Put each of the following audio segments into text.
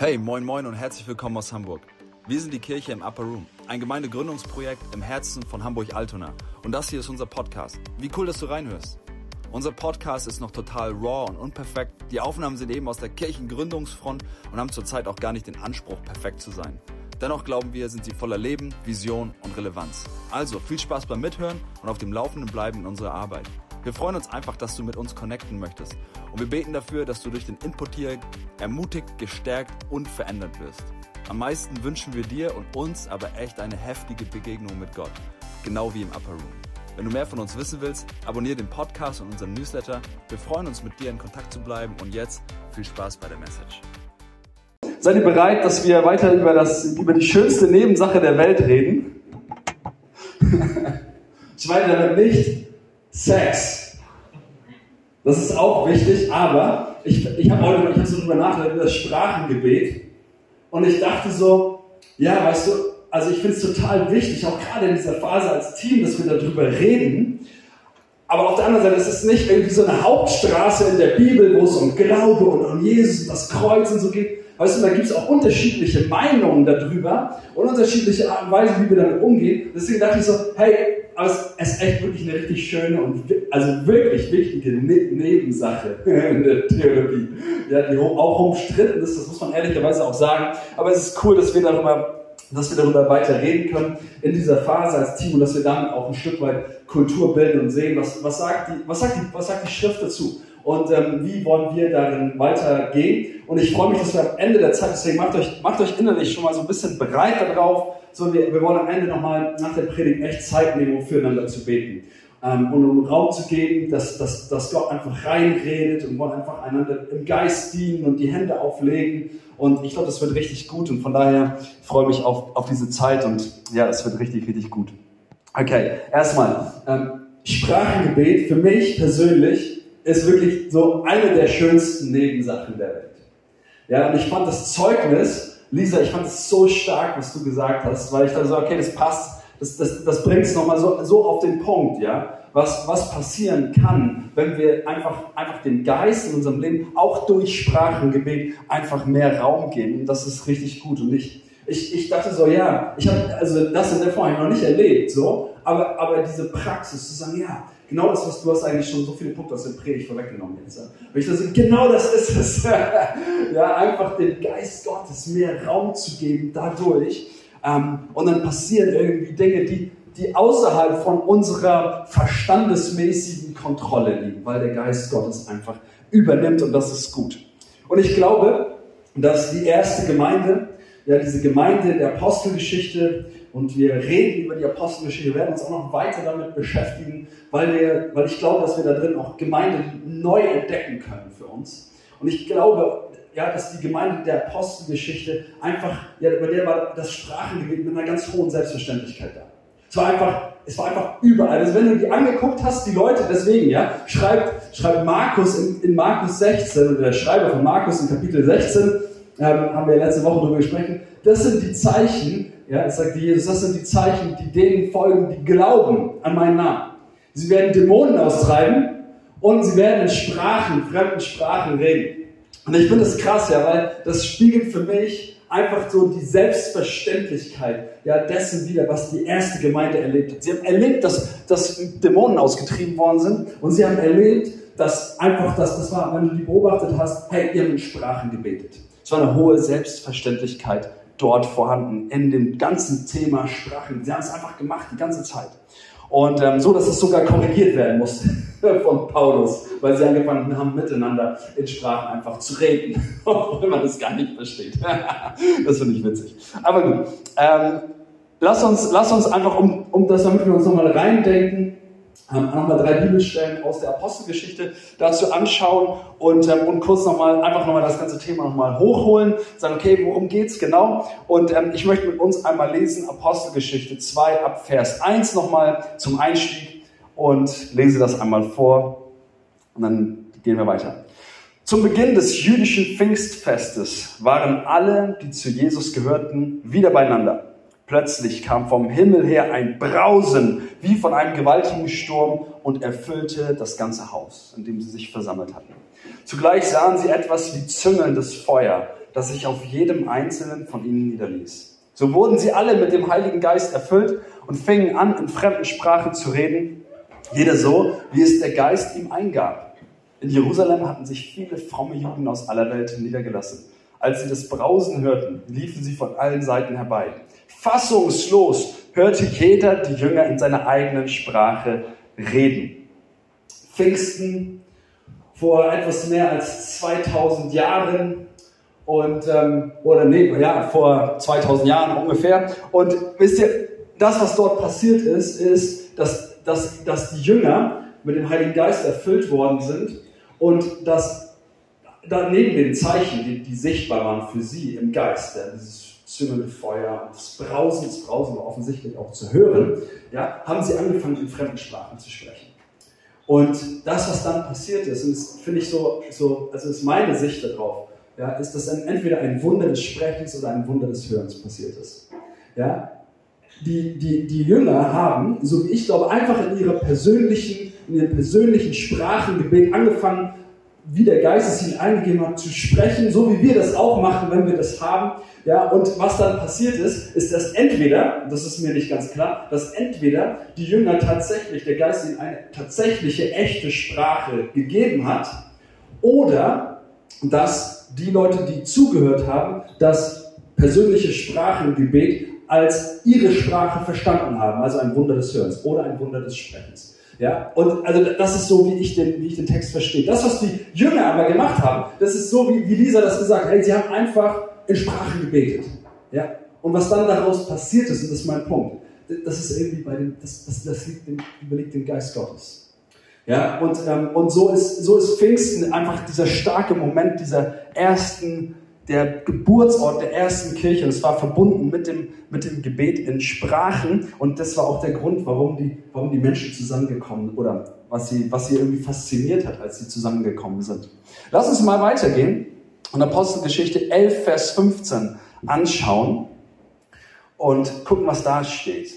Hey, moin moin und herzlich willkommen aus Hamburg. Wir sind die Kirche im Upper Room, ein Gemeindegründungsprojekt im Herzen von Hamburg-Altona. Und das hier ist unser Podcast. Wie cool, dass du reinhörst. Unser Podcast ist noch total raw und unperfekt. Die Aufnahmen sind eben aus der Kirchengründungsfront und haben zurzeit auch gar nicht den Anspruch, perfekt zu sein. Dennoch glauben wir, sind sie voller Leben, Vision und Relevanz. Also viel Spaß beim Mithören und auf dem Laufenden bleiben in unserer Arbeit. Wir freuen uns einfach, dass du mit uns connecten möchtest. Und wir beten dafür, dass du durch den Input hier ermutigt, gestärkt und verändert wirst. Am meisten wünschen wir dir und uns aber echt eine heftige Begegnung mit Gott. Genau wie im Upper Room. Wenn du mehr von uns wissen willst, abonniere den Podcast und unseren Newsletter. Wir freuen uns, mit dir in Kontakt zu bleiben. Und jetzt viel Spaß bei der Message. Seid ihr bereit, dass wir weiter über, das, über die schönste Nebensache der Welt reden? ich meine damit nicht Sex. Das ist auch wichtig, aber ich, ich habe heute ich hab so drüber nachgedacht über das Sprachengebet und ich dachte so, ja, weißt du, also ich finde es total wichtig, auch gerade in dieser Phase als Team, dass wir darüber reden. Aber auf der anderen Seite, es ist nicht irgendwie so eine Hauptstraße in der Bibel, wo es um Glaube und um Jesus und das Kreuz und so geht. Weißt du, da gibt es auch unterschiedliche Meinungen darüber und unterschiedliche Art und Weise, wie wir damit umgehen. Deswegen dachte ich so, hey, es ist echt wirklich eine richtig schöne und also wirklich wichtige ne Nebensache in der Theologie, ja, die auch umstritten ist, das muss man ehrlicherweise auch sagen. Aber es ist cool, dass wir darüber dass wir darüber weiter reden können in dieser Phase als Team und dass wir dann auch ein Stück weit Kultur bilden und sehen, was, was, sagt, die, was, sagt, die, was sagt die Schrift dazu und ähm, wie wollen wir darin weitergehen. Und ich freue mich, dass wir am Ende der Zeit, deswegen macht euch, macht euch innerlich schon mal so ein bisschen bereit darauf, so wir, wir wollen am Ende nochmal nach der Predigt echt Zeit nehmen, um füreinander zu beten. Ähm, und um Raum zu geben, dass, dass, dass Gott einfach reinredet und wollen einfach einander im Geist dienen und die Hände auflegen. Und ich glaube, das wird richtig gut und von daher freue ich mich auf, auf diese Zeit und ja, es wird richtig, richtig gut. Okay, erstmal, ähm, Sprachengebet für mich persönlich ist wirklich so eine der schönsten Nebensachen der Welt. Ja, und ich fand das Zeugnis, Lisa, ich fand es so stark, was du gesagt hast, weil ich dachte so, okay, das passt, das, das, das bringt es nochmal so, so auf den Punkt, ja, was, was passieren kann, wenn wir einfach, einfach dem Geist in unserem Leben auch durch Sprachengebet einfach mehr Raum geben. Und das ist richtig gut. Und ich, ich, ich dachte so, ja, ich habe also das in der Form noch nicht erlebt, so, aber, aber diese Praxis zu sagen, ja, genau das, was du hast eigentlich schon so viele Punkte aus der Predigt vorweggenommen jetzt. Ja. ich das, genau das ist es. ja, einfach dem Geist Gottes mehr Raum zu geben dadurch. Ähm, und dann passieren irgendwie Dinge, die, die außerhalb von unserer verstandesmäßigen Kontrolle liegen, weil der Geist Gottes einfach übernimmt und das ist gut. Und ich glaube, dass die erste Gemeinde, ja, diese Gemeinde der Apostelgeschichte, und wir reden über die Apostelgeschichte, werden uns auch noch weiter damit beschäftigen, weil, wir, weil ich glaube, dass wir da drin auch Gemeinde neu entdecken können für uns. Und ich glaube, ja, dass die Gemeinde der Apostelgeschichte einfach, ja, bei der war das Sprachengebet mit einer ganz hohen Selbstverständlichkeit da. Es war einfach, es war einfach überall. Also wenn du die angeguckt hast, die Leute, deswegen, ja, schreibt, schreibt Markus in, in Markus 16, oder der Schreiber von Markus in Kapitel 16, ähm, haben wir letzte Woche darüber gesprochen, das sind die Zeichen, ja, es sagt Jesus, das sind die Zeichen, die denen folgen, die glauben an meinen Namen. Sie werden Dämonen austreiben und sie werden in Sprachen, fremden Sprachen reden. Und ich finde das krass, ja, weil das spiegelt für mich einfach so die Selbstverständlichkeit ja, dessen wieder, was die erste Gemeinde erlebt hat. Sie haben erlebt, dass, dass Dämonen ausgetrieben worden sind und sie haben erlebt, dass einfach das, das war, wenn du die beobachtet hast, hey, ihr habt in Sprachen gebetet. Es war eine hohe Selbstverständlichkeit dort vorhanden in dem ganzen Thema Sprachen. Sie haben es einfach gemacht die ganze Zeit. Und ähm, so, dass es sogar korrigiert werden musste von Paulus, weil sie angefangen haben, miteinander in Sprachen einfach zu reden, obwohl man das gar nicht versteht. das finde ich witzig. Aber gut, ähm, lass, uns, lass uns einfach, um, um das, damit wir uns nochmal reindenken, ähm, nochmal drei Bibelstellen aus der Apostelgeschichte dazu anschauen und, ähm, und kurz nochmal, einfach nochmal das ganze Thema nochmal hochholen, sagen, okay, worum geht's genau? Und ähm, ich möchte mit uns einmal lesen, Apostelgeschichte 2 ab Vers 1 nochmal zum Einstieg und lese das einmal vor und dann gehen wir weiter. Zum Beginn des jüdischen Pfingstfestes waren alle, die zu Jesus gehörten, wieder beieinander. Plötzlich kam vom Himmel her ein Brausen wie von einem gewaltigen Sturm und erfüllte das ganze Haus, in dem sie sich versammelt hatten. Zugleich sahen sie etwas wie züngelndes Feuer, das sich auf jedem einzelnen von ihnen niederließ. So wurden sie alle mit dem Heiligen Geist erfüllt und fingen an, in fremden Sprachen zu reden, jeder so, wie es der Geist ihm eingab. In Jerusalem hatten sich viele fromme Juden aus aller Welt niedergelassen. Als sie das Brausen hörten, liefen sie von allen Seiten herbei. Fassungslos hörte jeder die Jünger in seiner eigenen Sprache reden. Pfingsten vor etwas mehr als 2000 Jahren und ähm, oder nee, ja, vor 2000 Jahren ungefähr. Und wisst ihr, das, was dort passiert ist, ist, dass, dass, dass die Jünger mit dem Heiligen Geist erfüllt worden sind und dass da neben den Zeichen, die, die sichtbar waren für sie im Geist, ja, dieses züngelnde Feuer das Brausen, das Brausen war offensichtlich auch zu hören, ja, haben sie angefangen, in fremden Sprachen zu sprechen. Und das, was dann passiert ist, und das finde ich so, so, also ist meine Sicht darauf, ja, ist, dass dann entweder ein Wunder des Sprechens oder ein Wunder des Hörens passiert ist. Ja, die, die, die Jünger haben, so wie ich glaube, einfach in ihrer persönlichen, in ihrem persönlichen Sprachengebet angefangen, wie der Geist es ihnen eingegeben hat, zu sprechen, so wie wir das auch machen, wenn wir das haben. Ja, und was dann passiert ist, ist, dass entweder, das ist mir nicht ganz klar, dass entweder die Jünger tatsächlich, der Geist ihnen eine tatsächliche, echte Sprache gegeben hat, oder dass die Leute, die zugehört haben, das persönliche Sprachengebet als ihre Sprache verstanden haben, also ein Wunder des Hörens oder ein Wunder des Sprechens. Ja, und also das ist so, wie ich den, wie ich den Text verstehe. Das, was die Jünger aber gemacht haben, das ist so, wie, wie Lisa das gesagt hat. Hey, sie haben einfach in Sprachen gebetet. Ja, und was dann daraus passiert ist, und das ist mein Punkt, das ist irgendwie bei dem, das, das, das liegt dem, überliegt dem Geist Gottes. Ja, und, ähm, und so ist, so ist Pfingsten einfach dieser starke Moment dieser ersten der Geburtsort der ersten Kirche. Es war verbunden mit dem, mit dem Gebet in Sprachen. Und das war auch der Grund, warum die, warum die Menschen zusammengekommen oder was sie, was sie irgendwie fasziniert hat, als sie zusammengekommen sind. Lass uns mal weitergehen und Apostelgeschichte 11, Vers 15 anschauen und gucken, was da steht.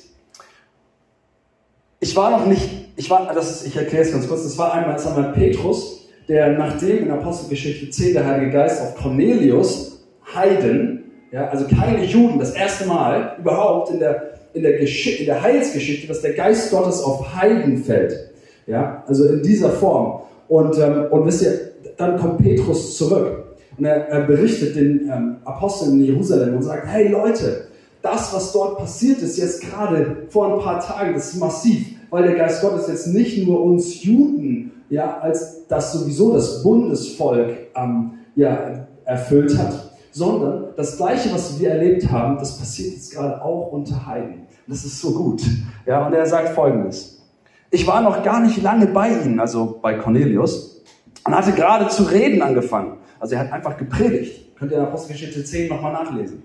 Ich war noch nicht, ich war, das ist, ich erkläre es ganz kurz, das war einmal, das war einmal Petrus, der nachdem in Apostelgeschichte 10 der Heilige Geist auf Cornelius, Heiden, ja, also keine Juden, das erste Mal überhaupt in der, in der, in der Heilsgeschichte, dass der Geist Gottes auf Heiden fällt. Ja, also in dieser Form. Und, ähm, und wisst ihr, dann kommt Petrus zurück und er, er berichtet den ähm, Aposteln in Jerusalem und sagt, hey Leute, das, was dort passiert ist, jetzt gerade vor ein paar Tagen, das ist massiv, weil der Geist Gottes jetzt nicht nur uns Juden ja, als das sowieso das Bundesvolk ähm, ja, erfüllt hat, sondern das Gleiche, was wir erlebt haben, das passiert jetzt gerade auch unter Heiden. Das ist so gut. Ja, und er sagt folgendes. Ich war noch gar nicht lange bei ihnen, also bei Cornelius, und hatte gerade zu reden angefangen. Also er hat einfach gepredigt. Könnt ihr in Apostelgeschichte 10 nochmal nachlesen.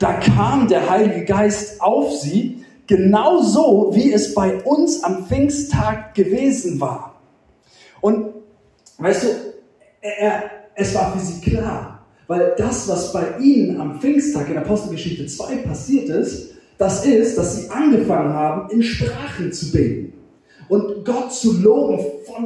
Da kam der Heilige Geist auf sie, genauso wie es bei uns am Pfingsttag gewesen war. Und weißt du, er, es war für sie klar, weil das, was bei ihnen am Pfingsttag in Apostelgeschichte 2 passiert ist, das ist, dass sie angefangen haben, in Sprachen zu beten und Gott zu loben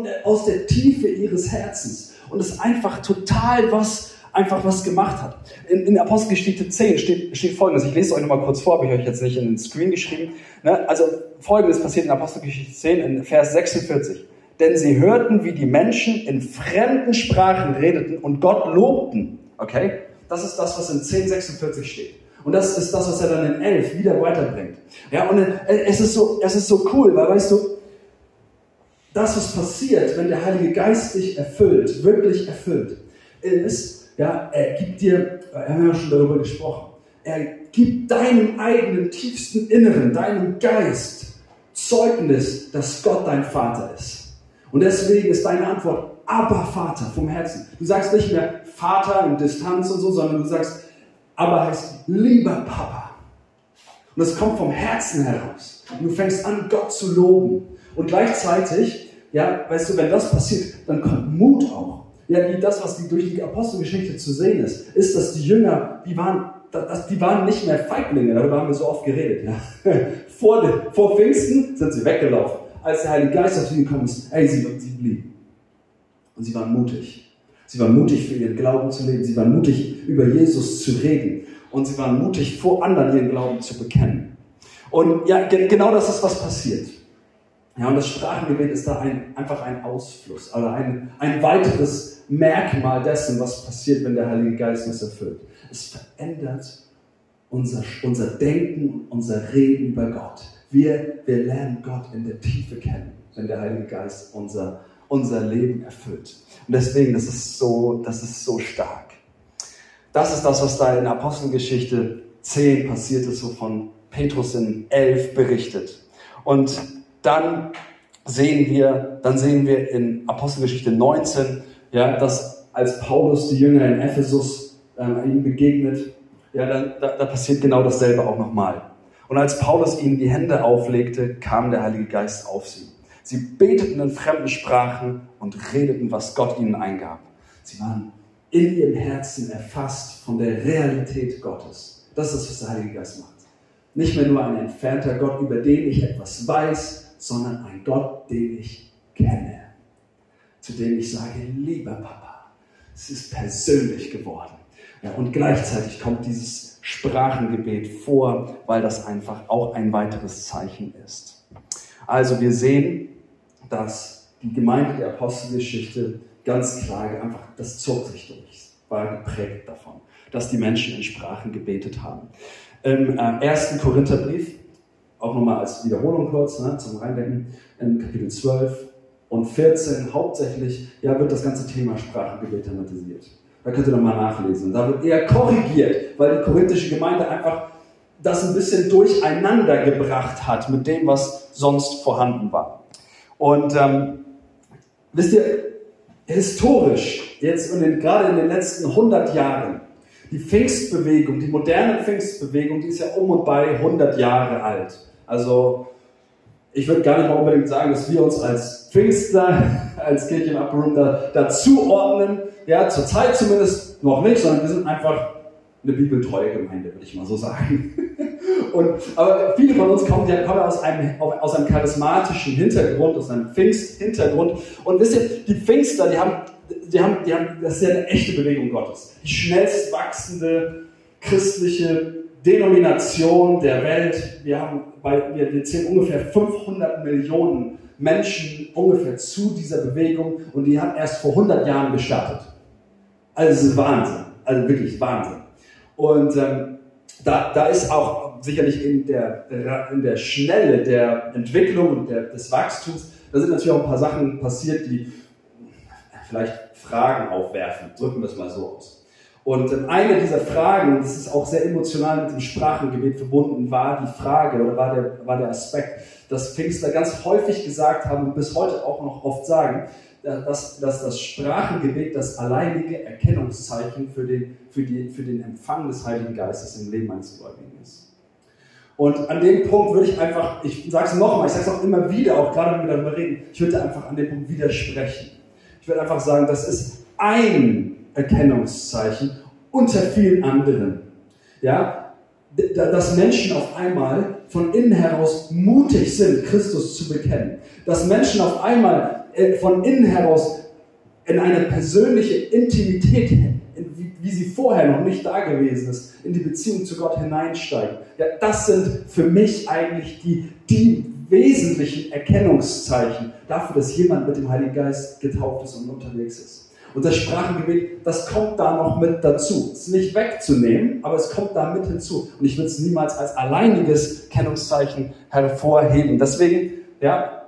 der, aus der Tiefe ihres Herzens. Und es einfach total was, einfach was gemacht hat. In, in Apostelgeschichte 10 steht, steht folgendes, ich lese es euch nochmal kurz vor, habe ich euch jetzt nicht in den Screen geschrieben. Ne? Also folgendes passiert in Apostelgeschichte 10 in Vers 46 denn sie hörten, wie die Menschen in fremden Sprachen redeten und Gott lobten. Okay? Das ist das, was in 1046 steht. Und das ist das, was er dann in 11 wieder weiterbringt. Ja, und es ist so, es ist so cool, weil weißt du, das, was passiert, wenn der Heilige Geist dich erfüllt, wirklich erfüllt, ist, ja, er gibt dir, wir haben ja schon darüber gesprochen, er gibt deinem eigenen tiefsten Inneren, deinem Geist Zeugnis, dass Gott dein Vater ist. Und deswegen ist deine Antwort aber Vater vom Herzen. Du sagst nicht mehr Vater in Distanz und so, sondern du sagst, aber heißt lieber Papa. Und das kommt vom Herzen heraus. Und du fängst an, Gott zu loben. Und gleichzeitig, ja, weißt du, wenn das passiert, dann kommt Mut auch. Ja, das, was die, durch die Apostelgeschichte zu sehen ist, ist, dass die Jünger, die waren, das, die waren nicht mehr Feiglinge, darüber haben wir so oft geredet. Ja. Vor, vor Pfingsten sind sie weggelaufen als der Heilige Geist auf sie gekommen ist, ey, sie, sie blieben. Und sie waren mutig. Sie waren mutig für ihren Glauben zu leben. Sie waren mutig über Jesus zu reden. Und sie waren mutig vor anderen ihren Glauben zu bekennen. Und ja, genau das ist, was passiert. Ja, und das Sprachengebet ist da ein, einfach ein Ausfluss, also ein, ein weiteres Merkmal dessen, was passiert, wenn der Heilige Geist uns erfüllt. Es verändert unser, unser Denken, unser Reden über Gott. Wir, wir lernen Gott in der Tiefe kennen, wenn der Heilige Geist unser, unser Leben erfüllt. Und deswegen, das ist so, das ist so stark. Das ist das, was da in Apostelgeschichte 10 passiert ist, so von Petrus in 11 berichtet. Und dann sehen wir, dann sehen wir in Apostelgeschichte 19, ja, dass als Paulus die Jünger in Ephesus äh, ihnen begegnet, ja, dann, da, da passiert genau dasselbe auch nochmal. Und als Paulus ihnen die Hände auflegte, kam der Heilige Geist auf sie. Sie beteten in fremden Sprachen und redeten, was Gott ihnen eingab. Sie waren in ihrem Herzen erfasst von der Realität Gottes. Das ist, was der Heilige Geist macht. Nicht mehr nur ein entfernter Gott, über den ich etwas weiß, sondern ein Gott, den ich kenne. Zu dem ich sage, lieber Papa, es ist persönlich geworden. Ja, und gleichzeitig kommt dieses Sprachengebet vor, weil das einfach auch ein weiteres Zeichen ist. Also wir sehen, dass die Gemeinde der Apostelgeschichte ganz klar einfach, das zog sich durch, war geprägt davon, dass die Menschen in Sprachen gebetet haben. Im äh, ersten Korintherbrief, auch nochmal als Wiederholung kurz ne, zum Reindenken, in Kapitel 12 und 14 hauptsächlich ja, wird das ganze Thema Sprachengebet thematisiert. Da könnt ihr nochmal nachlesen. Da wird eher korrigiert, weil die korinthische Gemeinde einfach das ein bisschen durcheinander gebracht hat mit dem, was sonst vorhanden war. Und ähm, wisst ihr, historisch, jetzt in den, gerade in den letzten 100 Jahren, die Pfingstbewegung, die moderne Pfingstbewegung, die ist ja um und bei 100 Jahre alt. Also ich würde gar nicht mal unbedingt sagen, dass wir uns als Pfingstler, als Kirche im Upper Room da, dazu ordnen. Ja, zurzeit zumindest noch nicht, sondern wir sind einfach eine bibeltreue Gemeinde, würde ich mal so sagen. Und, aber viele von uns kommen, ja, kommen aus, einem, aus einem charismatischen Hintergrund, aus einem Pfingst-Hintergrund. Und wisst ihr, die Pfingstler, die haben, die haben, die haben, das ist ja eine echte Bewegung Gottes. Die schnellst wachsende christliche Denomination der Welt. Wir, haben bei, wir, zählen ungefähr 500 Millionen Menschen ungefähr zu dieser Bewegung und die hat erst vor 100 Jahren gestartet. Also es ist Wahnsinn. Also wirklich Wahnsinn. Und ähm, da, da ist auch sicherlich in der, in der Schnelle der Entwicklung und der, des Wachstums, da sind natürlich auch ein paar Sachen passiert, die vielleicht Fragen aufwerfen. Drücken wir es mal so aus. Und eine dieser Fragen, das ist auch sehr emotional mit dem Sprachengebet verbunden, war die Frage oder war der, war der Aspekt, dass Pfingstler ganz häufig gesagt haben und bis heute auch noch oft sagen, äh, dass, dass das Sprachengebet das alleinige Erkennungszeichen für den, für, die, für den Empfang des Heiligen Geistes im Leben eines Gläubigen ist. Und an dem Punkt würde ich einfach, ich sage es nochmal, ich sage es auch immer wieder, auch gerade wenn wir darüber reden, ich würde einfach an dem Punkt widersprechen. Ich würde einfach sagen, das ist ein Erkennungszeichen unter vielen anderen. Ja, dass Menschen auf einmal von innen heraus mutig sind, Christus zu bekennen. Dass Menschen auf einmal äh, von innen heraus in eine persönliche Intimität, wie sie vorher noch nicht da gewesen ist, in die Beziehung zu Gott hineinsteigen. Ja, das sind für mich eigentlich die, die wesentlichen Erkennungszeichen dafür, dass jemand mit dem Heiligen Geist getauft ist und unterwegs ist. Und das Sprachengebet, das kommt da noch mit dazu. Es ist nicht wegzunehmen, aber es kommt da mit hinzu. Und ich würde es niemals als alleiniges Kennungszeichen hervorheben. Deswegen, ja,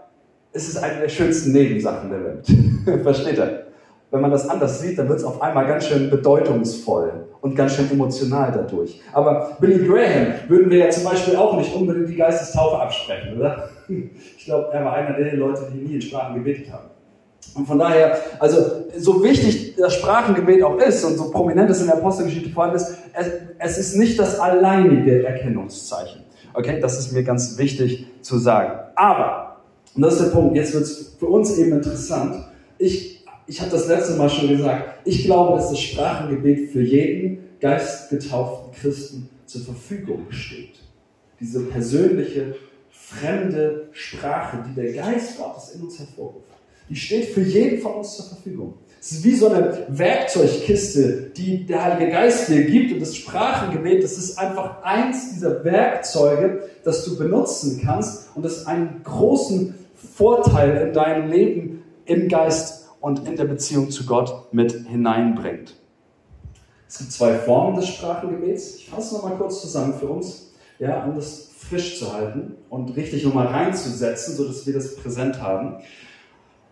es ist eine der schönsten Nebensachen der Welt. Versteht ihr? Wenn man das anders sieht, dann wird es auf einmal ganz schön bedeutungsvoll und ganz schön emotional dadurch. Aber Billy Graham würden wir ja zum Beispiel auch nicht unbedingt die Geistestaufe absprechen, oder? Ich glaube, er war einer der Leute, die nie in Sprachen gebetet haben. Und von daher, also so wichtig das Sprachengebet auch ist und so prominent es in der Apostelgeschichte vorhanden ist, es, es ist nicht das alleinige Erkennungszeichen. Okay, das ist mir ganz wichtig zu sagen. Aber, und das ist der Punkt, jetzt wird es für uns eben interessant. Ich, ich habe das letzte Mal schon gesagt, ich glaube, dass das Sprachengebet für jeden geistgetauften Christen zur Verfügung steht. Diese persönliche, fremde Sprache, die der Geist Gottes in uns hervorruft die steht für jeden von uns zur Verfügung. Es ist wie so eine Werkzeugkiste, die der Heilige Geist dir gibt. Und das Sprachengebet, das ist einfach eins dieser Werkzeuge, das du benutzen kannst und das einen großen Vorteil in deinem Leben im Geist und in der Beziehung zu Gott mit hineinbringt. Es gibt zwei Formen des Sprachengebets. Ich fasse nochmal kurz zusammen für uns, ja, um das frisch zu halten und richtig nochmal reinzusetzen, sodass wir das präsent haben.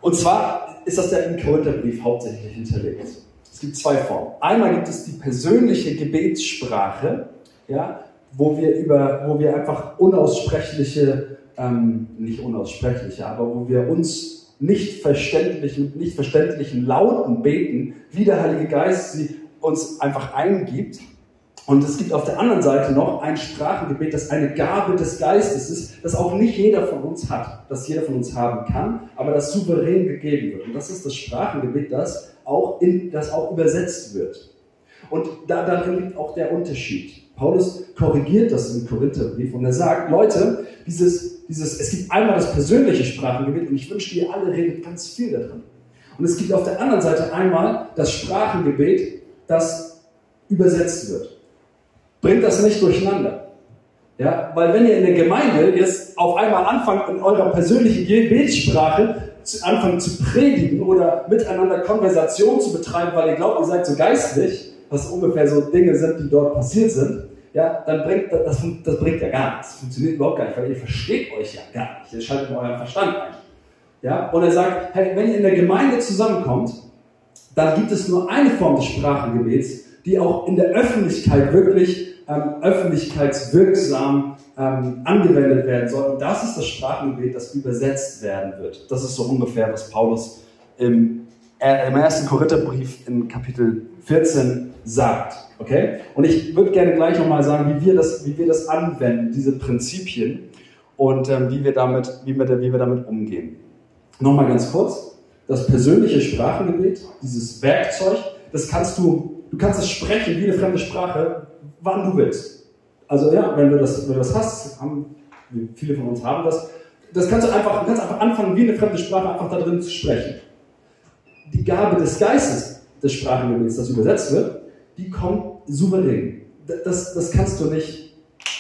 Und zwar ist das ja im Korintherbrief hauptsächlich hinterlegt. Es gibt zwei Formen. Einmal gibt es die persönliche Gebetssprache, ja, wo wir über, wo wir einfach unaussprechliche, ähm, nicht unaussprechliche, aber wo wir uns nicht verständlichen, nicht verständlichen Lauten beten, wie der Heilige Geist sie uns einfach eingibt. Und es gibt auf der anderen Seite noch ein Sprachengebet, das eine Gabe des Geistes ist, das auch nicht jeder von uns hat, das jeder von uns haben kann, aber das souverän gegeben wird. Und das ist das Sprachengebet, das auch, in, das auch übersetzt wird. Und da, darin liegt auch der Unterschied. Paulus korrigiert das im Korintherbrief und er sagt, Leute, dieses, dieses, es gibt einmal das persönliche Sprachengebet und ich wünsche, ihr alle redet ganz viel darin. Und es gibt auf der anderen Seite einmal das Sprachengebet, das übersetzt wird bringt das nicht durcheinander. Ja, weil wenn ihr in der Gemeinde jetzt auf einmal anfangt, in eurer persönlichen Gebetssprache zu, anfangen zu predigen oder miteinander Konversation zu betreiben, weil ihr glaubt, ihr seid so geistlich, was ungefähr so Dinge sind, die dort passiert sind, ja, dann bringt das, das bringt ja gar nichts. Das funktioniert überhaupt gar nicht, weil ihr versteht euch ja gar nicht. Ihr schaltet euren Verstand ein. Ja, und er sagt, hey, wenn ihr in der Gemeinde zusammenkommt, dann gibt es nur eine Form des Sprachengebets, die auch in der Öffentlichkeit wirklich ähm, öffentlichkeitswirksam ähm, angewendet werden soll. Und das ist das Sprachengebet, das übersetzt werden wird. Das ist so ungefähr, was Paulus im, äh, im ersten Korintherbrief in Kapitel 14 sagt. Okay? Und ich würde gerne gleich nochmal sagen, wie wir, das, wie wir das anwenden, diese Prinzipien und ähm, wie, wir damit, wie, wir, wie wir damit umgehen. Nochmal ganz kurz. Das persönliche Sprachengebet, dieses Werkzeug, das kannst du, du kannst es sprechen wie eine fremde Sprache, wann du willst. Also ja, wenn du das, wenn du das hast, haben, viele von uns haben das, das kannst du einfach, du kannst einfach anfangen, wie eine fremde Sprache einfach da drin zu sprechen. Die Gabe des Geistes des Sprachengebets, das übersetzt wird, die kommt souverän. Das, das kannst du nicht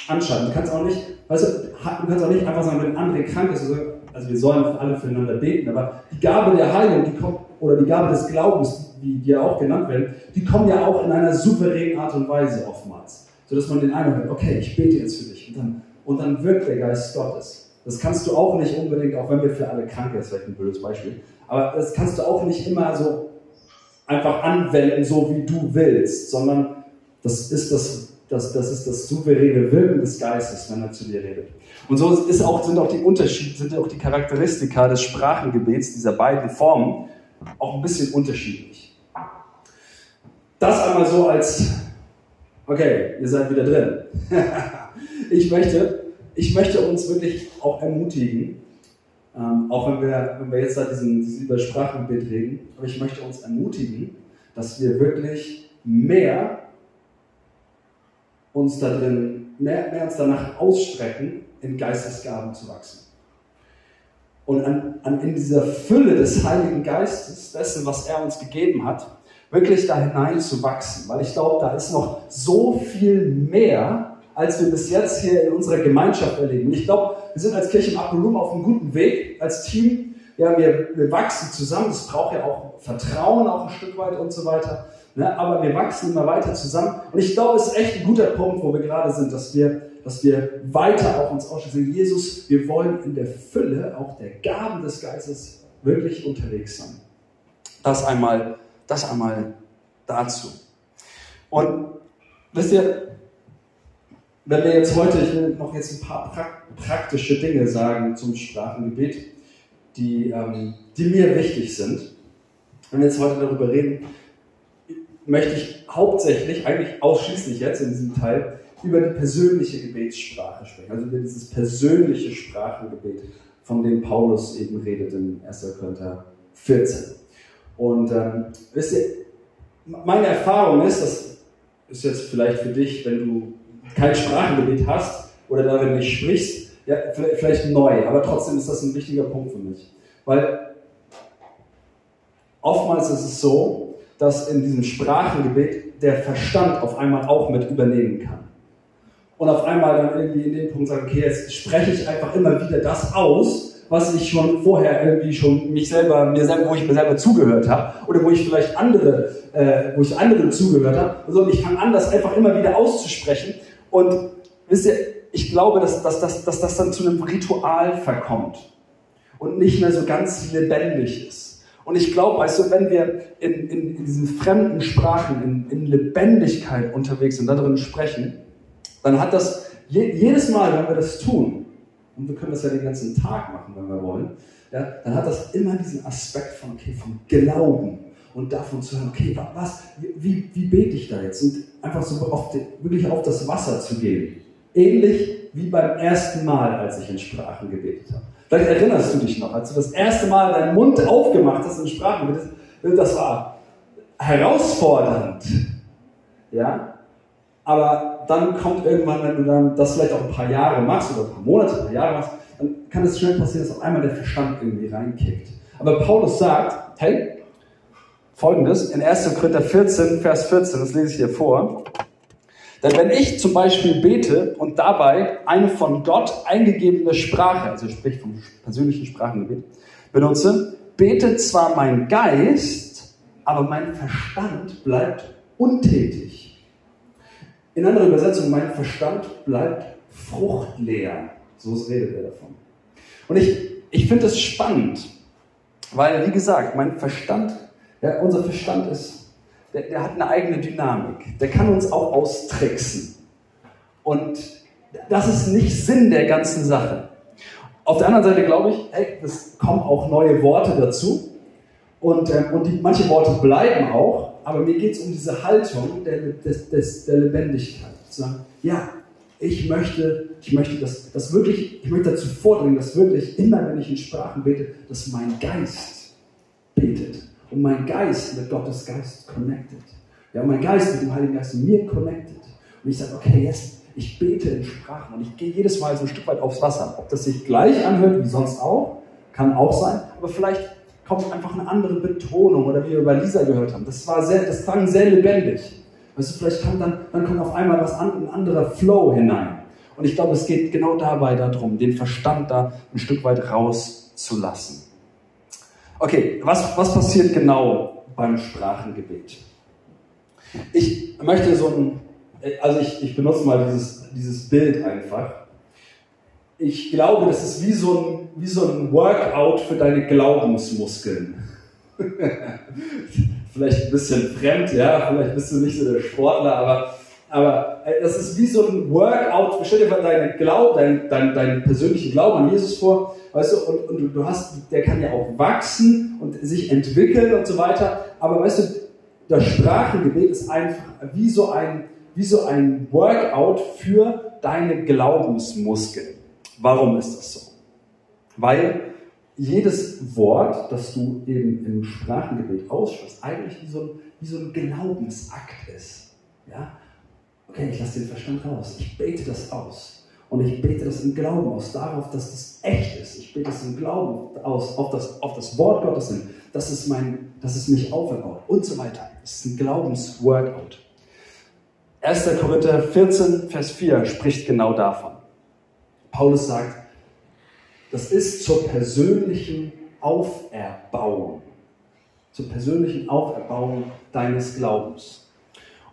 anschalten. Du kannst auch nicht, weißt du, du kannst auch nicht einfach sagen, wenn André krank ist, also wir sollen alle füreinander beten, aber die Gabe der Heilung, die kommt, oder die Gabe des Glaubens, wie die ja auch genannt werden, die kommen ja auch in einer souveränen Art und Weise oftmals. Sodass man den Eindruck hat, okay, ich bete jetzt für dich. Und dann, und dann wirkt der Geist Gottes. Das kannst du auch nicht unbedingt, auch wenn wir für alle krank das ist vielleicht ein blödes Beispiel, aber das kannst du auch nicht immer so einfach anwenden, so wie du willst, sondern das ist das, das, das, ist das souveräne Wirken des Geistes, wenn er zu dir redet. Und so ist auch, sind auch die Unterschiede, sind auch die Charakteristika des Sprachengebets dieser beiden Formen auch ein bisschen unterschiedlich. Das einmal so als, okay, ihr seid wieder drin. ich, möchte, ich möchte uns wirklich auch ermutigen, ähm, auch wenn wir, wenn wir jetzt da diesen, diesen über Sprachengebet reden, aber ich möchte uns ermutigen, dass wir wirklich mehr uns da drin, mehr, mehr uns danach ausstrecken, in Geistesgaben zu wachsen und an, an, in dieser Fülle des Heiligen Geistes, dessen, was er uns gegeben hat, wirklich da hinein zu wachsen. Weil ich glaube, da ist noch so viel mehr, als wir bis jetzt hier in unserer Gemeinschaft erleben. Und ich glaube, wir sind als Kirche im Upper auf einem guten Weg, als Team. Ja, wir, wir wachsen zusammen. Das braucht ja auch Vertrauen auch ein Stück weit und so weiter. Ne? Aber wir wachsen immer weiter zusammen. Und ich glaube, es ist echt ein guter Punkt, wo wir gerade sind, dass wir dass wir weiter auch uns ausschließen. Jesus, wir wollen in der Fülle auch der Gaben des Geistes wirklich unterwegs sein. Das einmal, das einmal dazu. Und wisst ihr, wenn wir jetzt heute, ich will noch jetzt ein paar praktische Dinge sagen zum Sprachengebet, die, ähm, die mir wichtig sind. Wenn wir jetzt heute darüber reden, möchte ich hauptsächlich, eigentlich ausschließlich jetzt in diesem Teil, über die persönliche Gebetssprache sprechen, also über dieses persönliche Sprachengebet, von dem Paulus eben redet in 1. Korinther 14. Und ähm, wisst ihr, meine Erfahrung ist, das ist jetzt vielleicht für dich, wenn du kein Sprachengebet hast oder darin nicht sprichst, ja, vielleicht neu, aber trotzdem ist das ein wichtiger Punkt für mich. Weil oftmals ist es so, dass in diesem Sprachengebet der Verstand auf einmal auch mit übernehmen kann. Und auf einmal dann irgendwie in dem Punkt sagen, okay, jetzt spreche ich einfach immer wieder das aus, was ich schon vorher irgendwie schon mich selber, mir selber, wo ich mir selber zugehört habe oder wo ich vielleicht andere, äh, wo ich anderen zugehört habe. Und ich fange an, das einfach immer wieder auszusprechen. Und wisst ihr, ich glaube, dass, dass, dass, dass das dann zu einem Ritual verkommt und nicht mehr so ganz lebendig ist. Und ich glaube, also wenn wir in, in, in diesen fremden Sprachen, in, in Lebendigkeit unterwegs sind, darin sprechen, dann hat das je, jedes Mal, wenn wir das tun, und wir können das ja den ganzen Tag machen, wenn wir wollen, ja, dann hat das immer diesen Aspekt von, okay, vom Glauben und davon zu hören, okay, was, wie, wie bete ich da jetzt? Und einfach so auf die, wirklich auf das Wasser zu gehen. Ähnlich wie beim ersten Mal, als ich in Sprachen gebetet habe. Vielleicht erinnerst du dich noch, als du das erste Mal deinen Mund aufgemacht hast in Sprachen das war herausfordernd. Ja? Aber dann kommt irgendwann, wenn du dann das vielleicht auch ein paar Jahre machst oder ein paar Monate, ein paar Jahre machst, dann kann es schnell passieren, dass auf einmal der Verstand irgendwie reinkickt. Aber Paulus sagt, hey, folgendes, in 1. Korinther 14, Vers 14, das lese ich hier vor. Denn wenn ich zum Beispiel bete und dabei eine von Gott eingegebene Sprache, also sprich vom persönlichen Sprachengebet, benutze, betet zwar mein Geist, aber mein Verstand bleibt untätig. In anderer Übersetzung, mein Verstand bleibt fruchtleer. So redet er davon. Und ich, ich finde es spannend, weil, wie gesagt, mein Verstand, ja, unser Verstand ist, der, der hat eine eigene Dynamik. Der kann uns auch austricksen. Und das ist nicht Sinn der ganzen Sache. Auf der anderen Seite glaube ich, ey, es kommen auch neue Worte dazu. Und, ähm, und die, manche Worte bleiben auch aber mir geht es um diese Haltung der, des, des, der Lebendigkeit. Zu sagen, ja, ich möchte, ich möchte das, das wirklich, ich möchte dazu vordringen, dass wirklich immer, wenn ich in Sprachen bete, dass mein Geist betet und mein Geist mit Gottes Geist connected. Ja, mein Geist mit dem Heiligen Geist mir connected. Und ich sage, okay, jetzt, ich bete in Sprachen und ich gehe jedes Mal so ein Stück weit aufs Wasser. Ob das sich gleich anhört wie sonst auch, kann auch sein, aber vielleicht kommt einfach eine andere Betonung oder wie wir bei Lisa gehört haben. Das war sehr, das klang sehr lebendig. Weißt du, vielleicht kommt dann, dann kommt auf einmal was an, ein anderer Flow hinein. Und ich glaube, es geht genau dabei darum, den Verstand da ein Stück weit rauszulassen. Okay, was, was passiert genau beim Sprachengebet? Ich möchte so ein, also ich, ich benutze mal dieses, dieses Bild einfach ich glaube, das ist wie so ein, wie so ein Workout für deine Glaubensmuskeln. vielleicht ein bisschen fremd, ja, vielleicht bist du nicht so der Sportler, aber, aber äh, das ist wie so ein Workout. Stell dir mal deinen Glaub, deinen dein, dein persönlichen Glauben an Jesus vor, weißt du, und, und du hast, der kann ja auch wachsen und sich entwickeln und so weiter, aber weißt du, das Sprachengebet ist einfach wie so ein, wie so ein Workout für deine Glaubensmuskeln. Warum ist das so? Weil jedes Wort, das du eben im Sprachengebet aussprichst, eigentlich wie so ein, wie so ein Glaubensakt ist. Ja? Okay, ich lasse den Verstand raus. Ich bete das aus. Und ich bete das im Glauben aus, darauf, dass das echt ist. Ich bete das im Glauben aus, auf das, auf das Wort Gottes hin, dass es, mein, dass es mich auferbaut und so weiter. Es ist ein Glaubensworkout. 1. Korinther 14, Vers 4 spricht genau davon. Paulus sagt, das ist zur persönlichen Auferbauung, zur persönlichen Auferbauung deines Glaubens.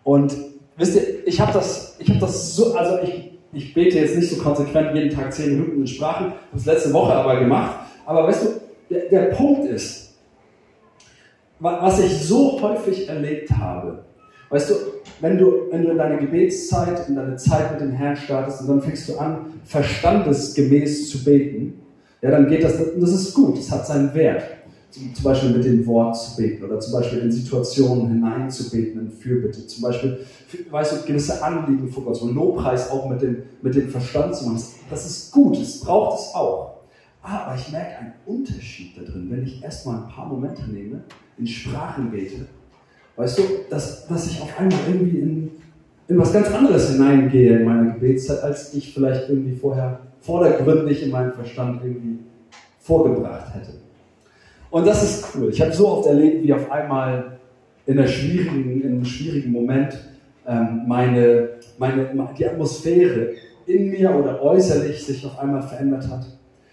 Und wisst ihr, ich habe das, ich das so, also ich, ich bete jetzt nicht so konsequent jeden Tag zehn Minuten in Sprachen, habe es letzte Woche aber gemacht. Aber weißt du, der, der Punkt ist, was ich so häufig erlebt habe, weißt du, wenn du, wenn du in deine Gebetszeit, in deine Zeit mit dem Herrn startest und dann fängst du an, verstandesgemäß zu beten, ja, dann geht das, das ist gut, das hat seinen Wert. Zum Beispiel mit dem Wort zu beten oder zum Beispiel in Situationen hineinzubeten, in Fürbitte. Zum Beispiel, weißt du, gewisse Anliegen vor Gott, so Lobpreis auch mit dem, mit dem Verstand zu machen. Das ist gut, das braucht es auch. Aber ich merke einen Unterschied da drin, wenn ich erstmal ein paar Momente nehme, in Sprachen bete Weißt du, dass, dass ich auf einmal irgendwie in, in was ganz anderes hineingehe in meiner Gebetszeit, als ich vielleicht irgendwie vorher vordergründig in meinem Verstand irgendwie vorgebracht hätte. Und das ist cool. Ich habe so oft erlebt, wie auf einmal in, einer schwierigen, in einem schwierigen Moment ähm, meine, meine, die Atmosphäre in mir oder äußerlich sich auf einmal verändert hat.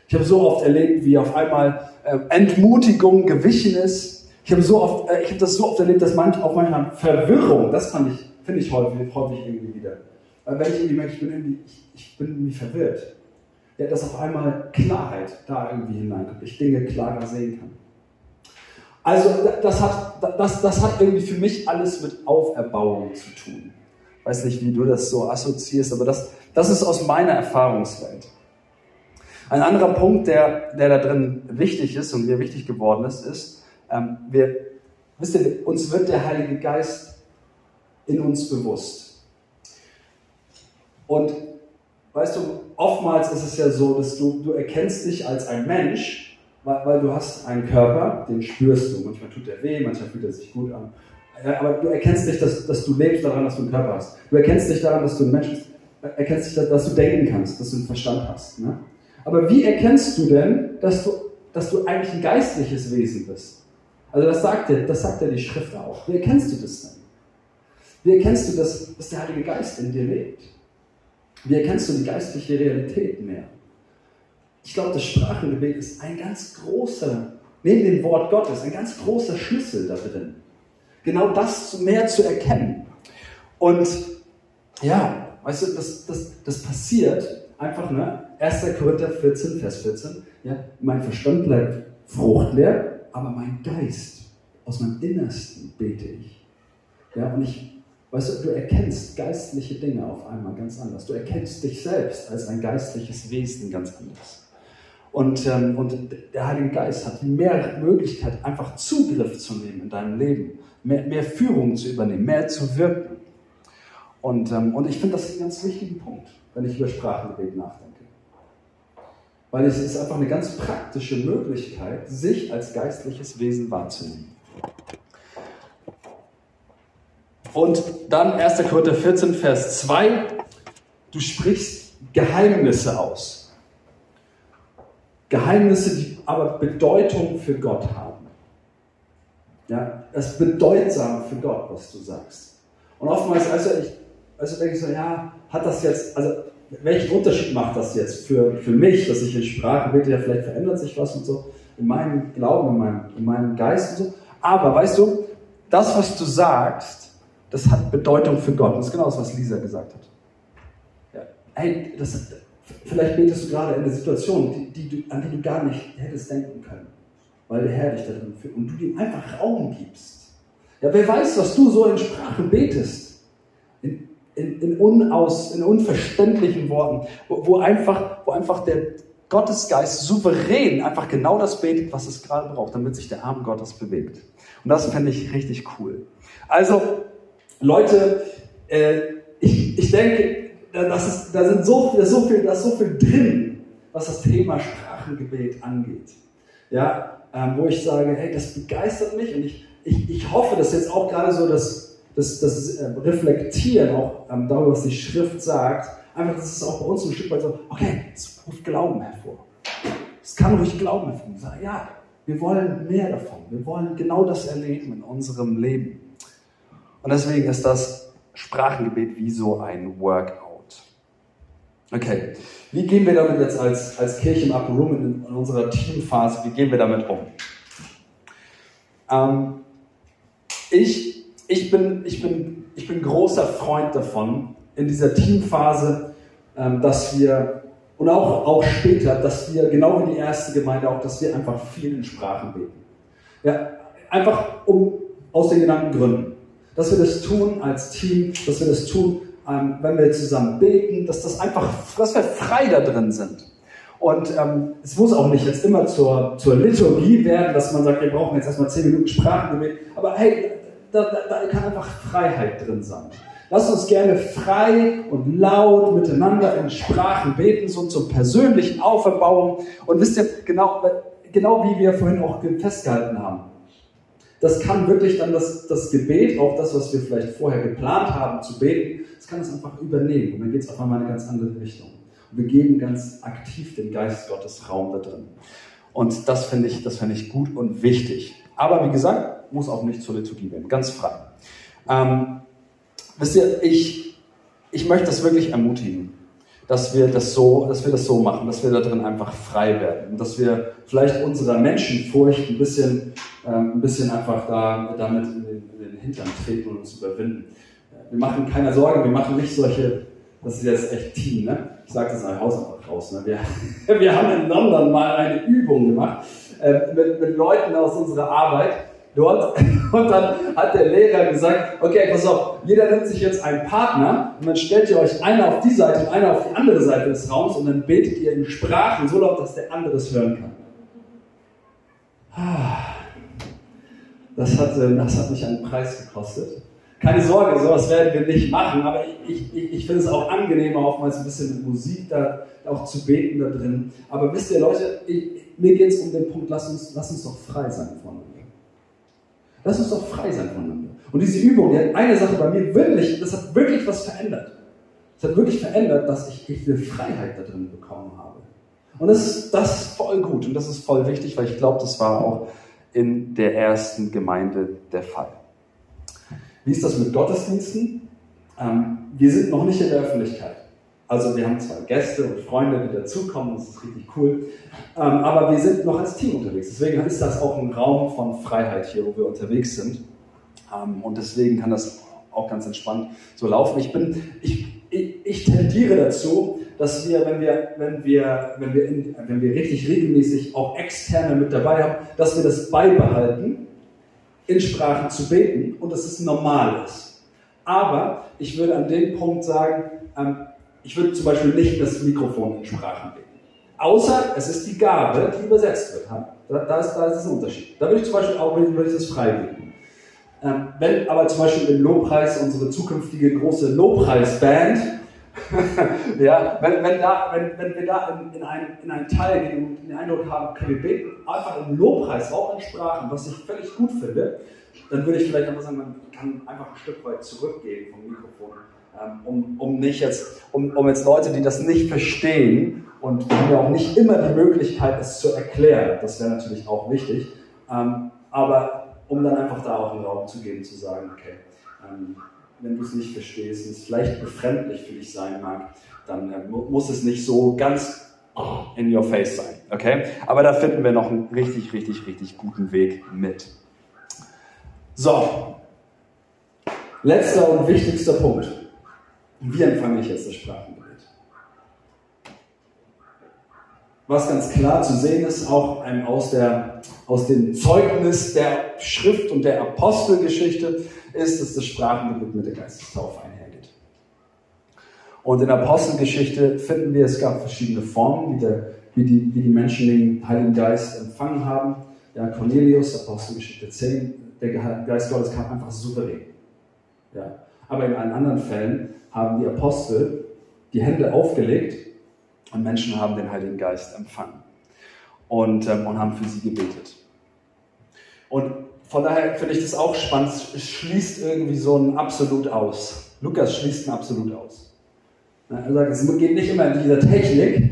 Ich habe so oft erlebt, wie auf einmal äh, Entmutigung gewichen ist. Ich habe so oft, äh, ich habe das so oft erlebt, dass manch, auch manchmal Verwirrung, das fand ich, finde ich häufig, häufig irgendwie wieder. Weil wenn ich irgendwie merke, ich bin irgendwie, ich, ich bin irgendwie verwirrt, ja, dass auf einmal Klarheit da irgendwie hineinkommt, ich Dinge klarer sehen kann. Also das hat, das, das hat irgendwie für mich alles mit Auferbauung zu tun. Weiß nicht, wie du das so assoziierst, aber das, das ist aus meiner Erfahrungswelt. Ein anderer Punkt, der, der da drin wichtig ist und mir wichtig geworden ist, ist, ähm, wir, wisst ihr, uns wird der Heilige Geist in uns bewusst. Und weißt du, oftmals ist es ja so, dass du, du erkennst dich als ein Mensch, weil, weil du hast einen Körper, den spürst du. Manchmal tut er weh, manchmal fühlt er sich gut an. Aber du erkennst dich, dass, dass du lebst daran, dass du einen Körper hast. Du erkennst dich daran, dass du ein Mensch bist. Erkennst dich, dass du denken kannst, dass du einen Verstand hast. Ne? Aber wie erkennst du denn, dass du, dass du eigentlich ein geistliches Wesen bist? Also das sagt ja, das sagt ja die Schrift auch. Wie erkennst du das denn? Wie erkennst du, dass, dass der Heilige Geist in dir lebt? Wie erkennst du die geistliche Realität mehr? Ich glaube, das Sprachengebet ist ein ganz großer, neben dem Wort Gottes, ein ganz großer Schlüssel da drin. Genau das mehr zu erkennen. Und ja, weißt du, das, das, das passiert einfach, ne? 1. Korinther 14, Vers 14. Ja, mein Verstand bleibt fruchtleer, aber mein Geist, aus meinem Innersten bete ich. Ja, und ich Weißt du, du erkennst geistliche Dinge auf einmal ganz anders. Du erkennst dich selbst als ein geistliches Wesen ganz anders. Und, ähm, und der Heilige Geist hat mehr Möglichkeit, einfach Zugriff zu nehmen in deinem Leben, mehr, mehr Führung zu übernehmen, mehr zu wirken. Und, ähm, und ich finde das einen ganz wichtigen Punkt, wenn ich über Sprachengebet nachdenke. Weil es ist einfach eine ganz praktische Möglichkeit, sich als geistliches Wesen wahrzunehmen. Und dann 1. Korinther 14, Vers 2, du sprichst Geheimnisse aus. Geheimnisse, die aber Bedeutung für Gott haben. Ja, das ist bedeutsam für Gott, was du sagst. Und oftmals, also ich, also denke ich so, ja, hat das jetzt, also welchen Unterschied macht das jetzt für, für mich, dass ich in Sprache bete, ja, vielleicht verändert sich was und so, in meinem Glauben, in meinem, in meinem Geist und so. Aber weißt du, das, was du sagst, das hat Bedeutung für Gott. Das ist genau das, was Lisa gesagt hat. Ja. Hey, das, vielleicht betest du gerade in eine Situation, die, die du, an die du gar nicht hättest denken können, weil der Herr dich da drin führt und du ihm einfach Raum gibst. Ja, wer weiß, was du so in Sprache betest, in, in, in, unaus, in unverständlichen Worten, wo, wo, einfach, wo einfach der Gottesgeist souverän einfach genau das betet, was es gerade braucht, damit sich der Arm Gottes bewegt. Und das fände ich richtig cool. Also, Leute, äh, ich, ich denke, das ist, da, sind so, da, ist so viel, da ist so viel drin, was das Thema Sprachengebet angeht. Ja, ähm, wo ich sage, hey, das begeistert mich und ich, ich, ich hoffe, dass jetzt auch gerade so das, das, das äh, Reflektieren auch ähm, darüber, was die Schrift sagt, einfach, dass es auch bei uns ein Stück weit so, okay, es ruft Glauben hervor. Es kann ruhig Glauben hervor. Sagen, ja, wir wollen mehr davon. Wir wollen genau das erleben in unserem Leben. Und deswegen ist das Sprachengebet wie so ein Workout. Okay, wie gehen wir damit jetzt als, als Kirche im Upper Room in, in unserer Teamphase, wie gehen wir damit um? Ähm, ich, ich, bin, ich, bin, ich bin großer Freund davon, in dieser Teamphase, ähm, dass wir, und auch, auch später, dass wir, genau wie die erste Gemeinde auch, dass wir einfach viel in Sprachen beten. Ja, einfach um, aus den genannten Gründen. Dass wir das tun als Team, dass wir das tun, ähm, wenn wir zusammen beten, dass das einfach, dass wir frei da drin sind. Und ähm, es muss auch nicht jetzt immer zur, zur Liturgie werden, dass man sagt, wir brauchen jetzt erstmal zehn Minuten Sprachengebet. Aber hey, da, da, kann einfach Freiheit drin sein. Lasst uns gerne frei und laut miteinander in Sprachen beten, so zur persönlichen Auferbauung. Und wisst ihr, genau, genau wie wir vorhin auch festgehalten haben, das kann wirklich dann das, das Gebet, auch das, was wir vielleicht vorher geplant haben zu beten, das kann es einfach übernehmen. Und dann geht es auf einmal in eine ganz andere Richtung. Und wir geben ganz aktiv dem Geist Gottes Raum da drin. Und das finde ich, das finde ich gut und wichtig. Aber wie gesagt, muss auch nicht zur Liturgie werden, ganz frei. Ähm, wisst ihr, ich, ich möchte das wirklich ermutigen, dass wir das so, dass wir das so machen, dass wir da drin einfach frei werden und dass wir vielleicht unserer Menschenfurcht ein bisschen, ähm, ein bisschen einfach da, damit in den, in den Hintern treten und uns überwinden. Wir machen keine Sorge, wir machen nicht solche, das ist jetzt echt Team, ne? Ich sage das nach Hause einfach raus. Ne? Wir, wir haben in London mal eine Übung gemacht äh, mit, mit Leuten aus unserer Arbeit dort. Und dann hat der Lehrer gesagt, okay, pass auf, jeder nimmt sich jetzt einen Partner und dann stellt ihr euch einer auf die Seite und einer auf die andere Seite des Raums und dann betet ihr in Sprachen so laut, dass der andere es hören kann. Ah. Das hat, äh, das hat mich einen Preis gekostet. Keine Sorge, sowas werden wir nicht machen, aber ich, ich, ich finde es auch angenehmer, oftmals ein bisschen mit Musik da auch zu beten da drin. Aber wisst ihr, Leute, ich, mir geht es um den Punkt, lass uns, lass uns doch frei sein voneinander. Lass uns doch frei sein voneinander. Und diese Übung, die hat eine Sache bei mir wirklich, das hat wirklich was verändert. Es hat wirklich verändert, dass ich, eine Freiheit da drin bekommen habe. Und das ist, das ist voll gut und das ist voll wichtig, weil ich glaube, das war auch in der ersten Gemeinde der Fall. Wie ist das mit Gottesdiensten? Ähm, wir sind noch nicht in der Öffentlichkeit. Also wir haben zwar Gäste und Freunde, die dazukommen, das ist richtig cool, ähm, aber wir sind noch als Team unterwegs. Deswegen ist das auch ein Raum von Freiheit hier, wo wir unterwegs sind. Ähm, und deswegen kann das auch ganz entspannt so laufen. Ich bin, ich, ich, ich tendiere dazu, dass wir, wenn wir, wenn wir, wenn wir, in, wenn wir richtig regelmäßig auch externe mit dabei haben, dass wir das beibehalten, in Sprachen zu beten und dass es normal ist. Aber ich würde an dem Punkt sagen, ähm, ich würde zum Beispiel nicht das Mikrofon in Sprachen beten. Außer es ist die Gabe, die übersetzt wird. Da, da, ist, da ist ein Unterschied. Da würde ich zum Beispiel auch würde ich das frei geben. Ähm, wenn aber zum Beispiel im Lobpreis unsere zukünftige große Lobpreisband, ja, wenn, wenn, da, wenn, wenn wir da in, in, einen, in einen Teil gehen und den Eindruck haben, okay, wir beten einfach im Lobpreis, auch in Sprachen, was ich völlig gut finde, dann würde ich vielleicht einfach sagen, man kann einfach ein Stück weit zurückgehen vom Mikrofon um, um, nicht jetzt, um, um jetzt Leute, die das nicht verstehen und haben ja auch nicht immer die Möglichkeit, es zu erklären. Das wäre natürlich auch wichtig. Ähm, aber um dann einfach da auch einen Raum zu geben, zu sagen, okay, ähm, wenn du es nicht verstehst und es vielleicht befremdlich für dich sein mag, dann äh, muss es nicht so ganz in your face sein. Okay? Aber da finden wir noch einen richtig, richtig, richtig guten Weg mit. So. Letzter und wichtigster Punkt. Wie empfange ich jetzt das Sprachengebet? Was ganz klar zu sehen ist, auch aus, der, aus dem Zeugnis der Schrift und der Apostelgeschichte, ist, dass das Sprachengebet mit der Geistestaufe einhergeht. Und in der Apostelgeschichte finden wir, es gab verschiedene Formen, wie, der, wie, die, wie die Menschen den Heiligen Geist empfangen haben. Ja, Cornelius, Apostelgeschichte 10, der Geist Gottes kam einfach souverän. Ja. Aber in allen anderen Fällen haben die Apostel die Hände aufgelegt und Menschen haben den Heiligen Geist empfangen und, ähm, und haben für sie gebetet. Und von daher finde ich das auch spannend. Es schließt irgendwie so ein Absolut aus. Lukas schließt ein Absolut aus. Er sagt, es geht nicht immer in dieser Technik,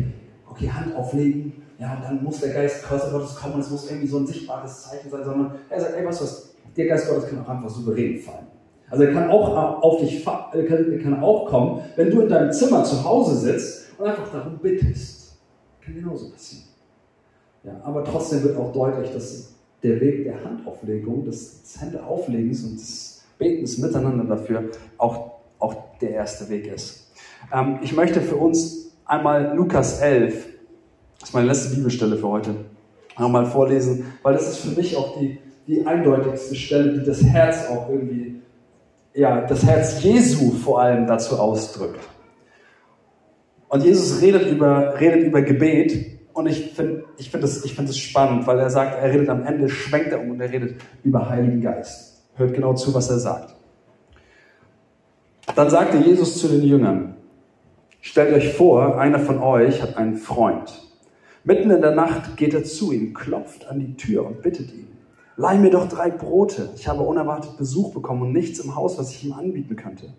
okay, Hand auflegen, ja, und dann muss der Geist Gottes kommen es muss irgendwie so ein sichtbares Zeichen sein, sondern er sagt, ey, was, was, der Geist Gottes kann auch einfach souverän fallen. Also er kann auch auf dich, kann, kann auch kommen, wenn du in deinem Zimmer zu Hause sitzt und einfach darum bittest. Kann genauso passieren. Ja, aber trotzdem wird auch deutlich, dass der Weg der Handauflegung, des Händeauflegens und des Betens miteinander dafür auch, auch der erste Weg ist. Ähm, ich möchte für uns einmal Lukas 11, das ist meine letzte Bibelstelle für heute, einmal vorlesen, weil das ist für mich auch die, die eindeutigste Stelle, die das Herz auch irgendwie ja, das Herz Jesu vor allem dazu ausdrückt. Und Jesus redet über, redet über Gebet und ich finde ich find das, find das spannend, weil er sagt, er redet am Ende, schwenkt er um und er redet über Heiligen Geist. Hört genau zu, was er sagt. Dann sagte Jesus zu den Jüngern, stellt euch vor, einer von euch hat einen Freund. Mitten in der Nacht geht er zu ihm, klopft an die Tür und bittet ihn leih mir doch drei Brote. Ich habe unerwartet Besuch bekommen und nichts im Haus, was ich ihm anbieten könnte.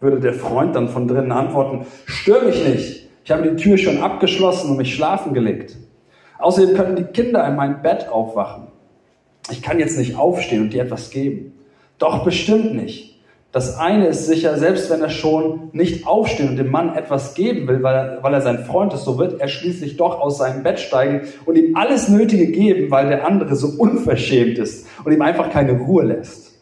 Würde der Freund dann von drinnen antworten, stör mich nicht. Ich habe die Tür schon abgeschlossen und mich schlafen gelegt. Außerdem können die Kinder in meinem Bett aufwachen. Ich kann jetzt nicht aufstehen und dir etwas geben. Doch bestimmt nicht. Das eine ist sicher, selbst wenn er schon nicht aufstehen und dem Mann etwas geben will, weil er, weil er sein Freund ist, so wird er schließlich doch aus seinem Bett steigen und ihm alles Nötige geben, weil der andere so unverschämt ist und ihm einfach keine Ruhe lässt.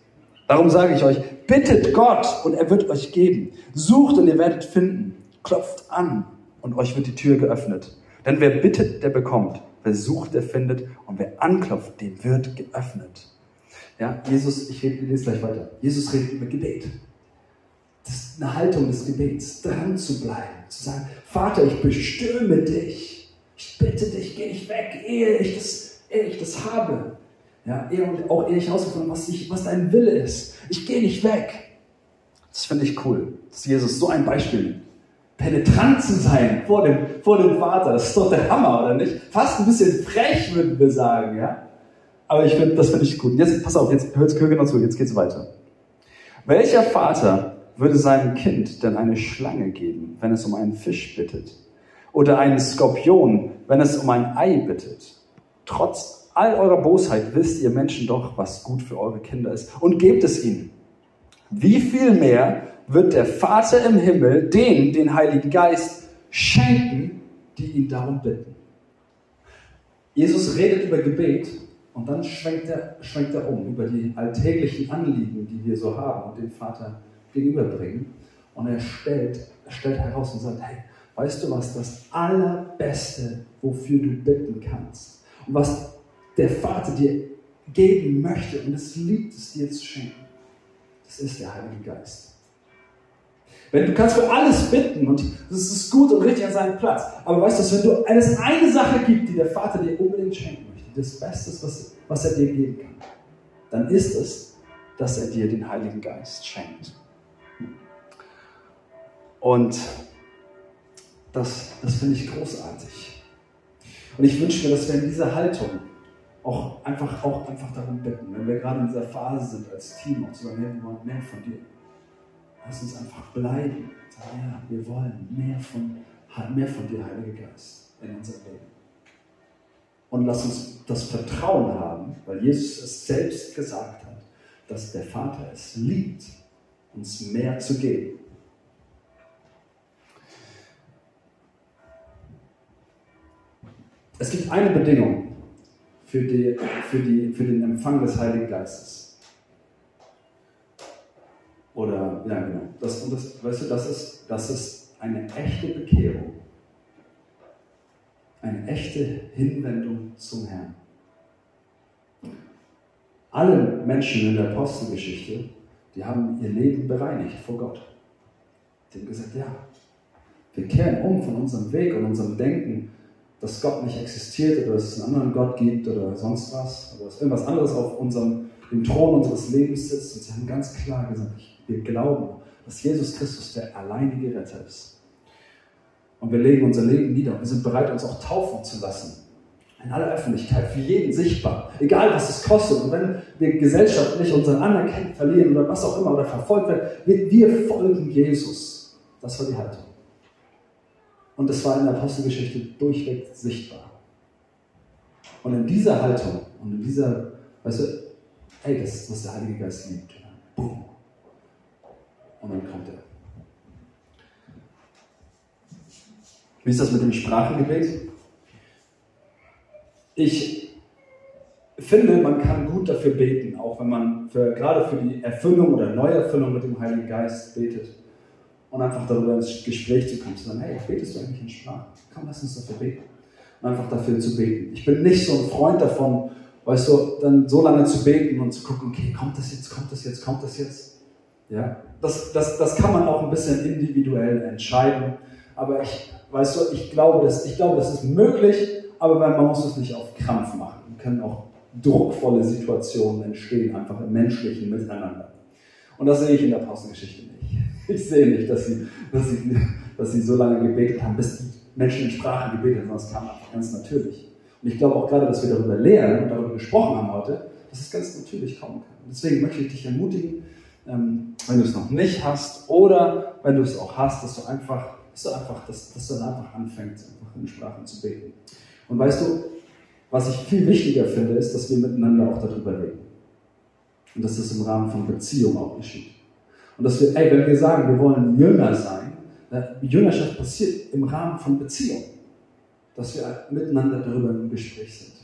Darum sage ich euch, bittet Gott und er wird euch geben. Sucht und ihr werdet finden. Klopft an und euch wird die Tür geöffnet. Denn wer bittet, der bekommt. Wer sucht, der findet. Und wer anklopft, dem wird geöffnet. Ja, Jesus, ich lese gleich weiter. Jesus redet über Gebet. Das ist eine Haltung des Gebets, dran zu bleiben, zu sagen, Vater, ich bestürme dich. Ich bitte dich, geh nicht weg, ehe ich das, ehe ich das habe. Ja, ehe, auch ehe ich herausgefunden was, was dein Wille ist. Ich gehe nicht weg. Das finde ich cool, dass Jesus so ein Beispiel. Penetrant zu sein vor dem, vor dem Vater, das ist doch der Hammer, oder nicht? Fast ein bisschen frech, würden wir sagen, ja? Aber ich finde, das finde ich gut. Jetzt, pass auf, jetzt hört genau zu, jetzt geht's weiter. Welcher Vater würde seinem Kind denn eine Schlange geben, wenn es um einen Fisch bittet? Oder einen Skorpion, wenn es um ein Ei bittet? Trotz all eurer Bosheit wisst ihr Menschen doch, was gut für eure Kinder ist und gebt es ihnen. Wie viel mehr wird der Vater im Himmel denen den Heiligen Geist schenken, die ihn darum bitten? Jesus redet über Gebet und dann schwenkt er, schwenkt er um über die alltäglichen Anliegen, die wir so haben und dem Vater gegenüberbringen. Und er stellt, stellt heraus und sagt, hey, weißt du was, das Allerbeste, wofür du bitten kannst und was der Vater dir geben möchte und es liebt es dir zu schenken, das ist der Heilige Geist. Wenn du kannst für alles bitten und das ist gut und richtig an seinem Platz. Aber weißt du, wenn du es eine Sache gibt, die der Vater dir unbedingt schenken das Beste, was, was er dir geben kann, dann ist es, dass er dir den Heiligen Geist schenkt. Und das, das finde ich großartig. Und ich wünsche mir, dass wir in dieser Haltung auch einfach, auch einfach darum bitten, wenn wir gerade in dieser Phase sind als Team, auch zu sagen, wir wollen mehr von dir. Lass uns einfach bleiben. Ja, wir wollen mehr von, mehr von dir, Heiliger Geist, in unserem Leben. Und lass uns das Vertrauen haben, weil Jesus es selbst gesagt hat, dass der Vater es liebt, uns mehr zu geben. Es gibt eine Bedingung für, die, für, die, für den Empfang des Heiligen Geistes. Oder, ja, genau. Das, das, weißt du, das ist, das ist eine echte Bekehrung eine echte Hinwendung zum Herrn. Alle Menschen in der Apostelgeschichte, die haben ihr Leben bereinigt vor Gott. Die haben gesagt, ja, wir kehren um von unserem Weg und unserem Denken, dass Gott nicht existiert oder dass es einen anderen Gott gibt oder sonst was, oder dass irgendwas anderes auf unserem, dem Thron unseres Lebens sitzt. Und sie haben ganz klar gesagt, wir glauben, dass Jesus Christus der alleinige Retter ist. Und wir legen unser Leben nieder und wir sind bereit, uns auch taufen zu lassen. In aller Öffentlichkeit, für jeden sichtbar. Egal, was es kostet. Und wenn wir gesellschaftlich unseren Anerkennung verlieren oder was auch immer oder verfolgt werden, wir, folgen Jesus. Das war die Haltung. Und das war in der Apostelgeschichte durchweg sichtbar. Und in dieser Haltung und in dieser, weißt du, hey, das ist, was der Heilige Geist liebt. Boom. Und dann kommt er. Wie ist das mit dem Sprachengebet? Ich finde, man kann gut dafür beten, auch wenn man für, gerade für die Erfüllung oder Neuerfüllung mit dem Heiligen Geist betet. Und einfach darüber ins Gespräch zu kommen, zu sagen, hey, betest du eigentlich in Sprache? Komm, lass uns dafür beten. Und einfach dafür zu beten. Ich bin nicht so ein Freund davon, weißt du, dann so lange zu beten und zu gucken, okay, kommt das jetzt, kommt das jetzt, kommt das jetzt? Ja, das, das, das kann man auch ein bisschen individuell entscheiden. Aber ich weißt du, ich glaube, das, ich glaube, das ist möglich, aber man muss es nicht auf Krampf machen. Es können auch druckvolle Situationen entstehen, einfach im menschlichen Miteinander. Und das sehe ich in der Apostelgeschichte nicht. Ich sehe nicht, dass sie, dass sie, dass sie so lange gebetet haben, bis die Menschen in Sprache gebetet haben, sondern es kam einfach ganz natürlich. Und ich glaube auch gerade, dass wir darüber lernen und darüber gesprochen haben heute, dass es ganz natürlich kommen kann. Und deswegen möchte ich dich ermutigen, ähm, wenn du es noch nicht hast oder wenn du es auch hast, dass du einfach ist so einfach, dass, dass du dann einfach anfängst, einfach in Sprachen zu beten. Und weißt du, Was ich viel wichtiger finde, ist, dass wir miteinander auch darüber reden. Und dass das im Rahmen von Beziehung auch geschieht. Und dass wir, ey, wenn wir sagen, wir wollen Jünger sein, Jüngerschaft passiert im Rahmen von Beziehung. Dass wir miteinander darüber im Gespräch sind.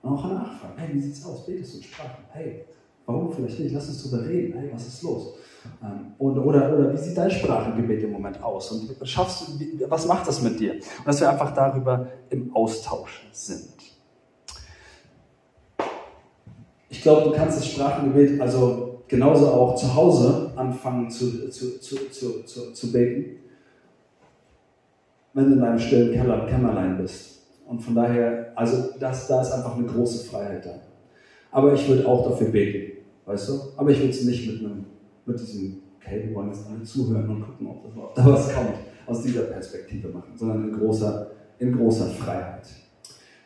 Und auch nachfragen, hey, wie sieht's aus? Betest du in Sprachen? Hey, warum vielleicht nicht? Lass uns darüber reden. Hey, was ist los? Ähm, oder, oder, oder wie sieht dein Sprachengebet im Moment aus? Und schaffst du, was macht das mit dir? Und dass wir einfach darüber im Austausch sind. Ich glaube, du kannst das Sprachengebet also genauso auch zu Hause anfangen zu, zu, zu, zu, zu, zu beten, wenn du in deinem stillen Keller, Kämmerlein bist. Und von daher, also das, da ist einfach eine große Freiheit da. Aber ich würde auch dafür beten, weißt du? Aber ich würde es nicht mit einem mit diesem, okay, wir wollen jetzt alle zuhören und gucken, ob da was kommt, aus dieser Perspektive machen, sondern in großer, in großer Freiheit.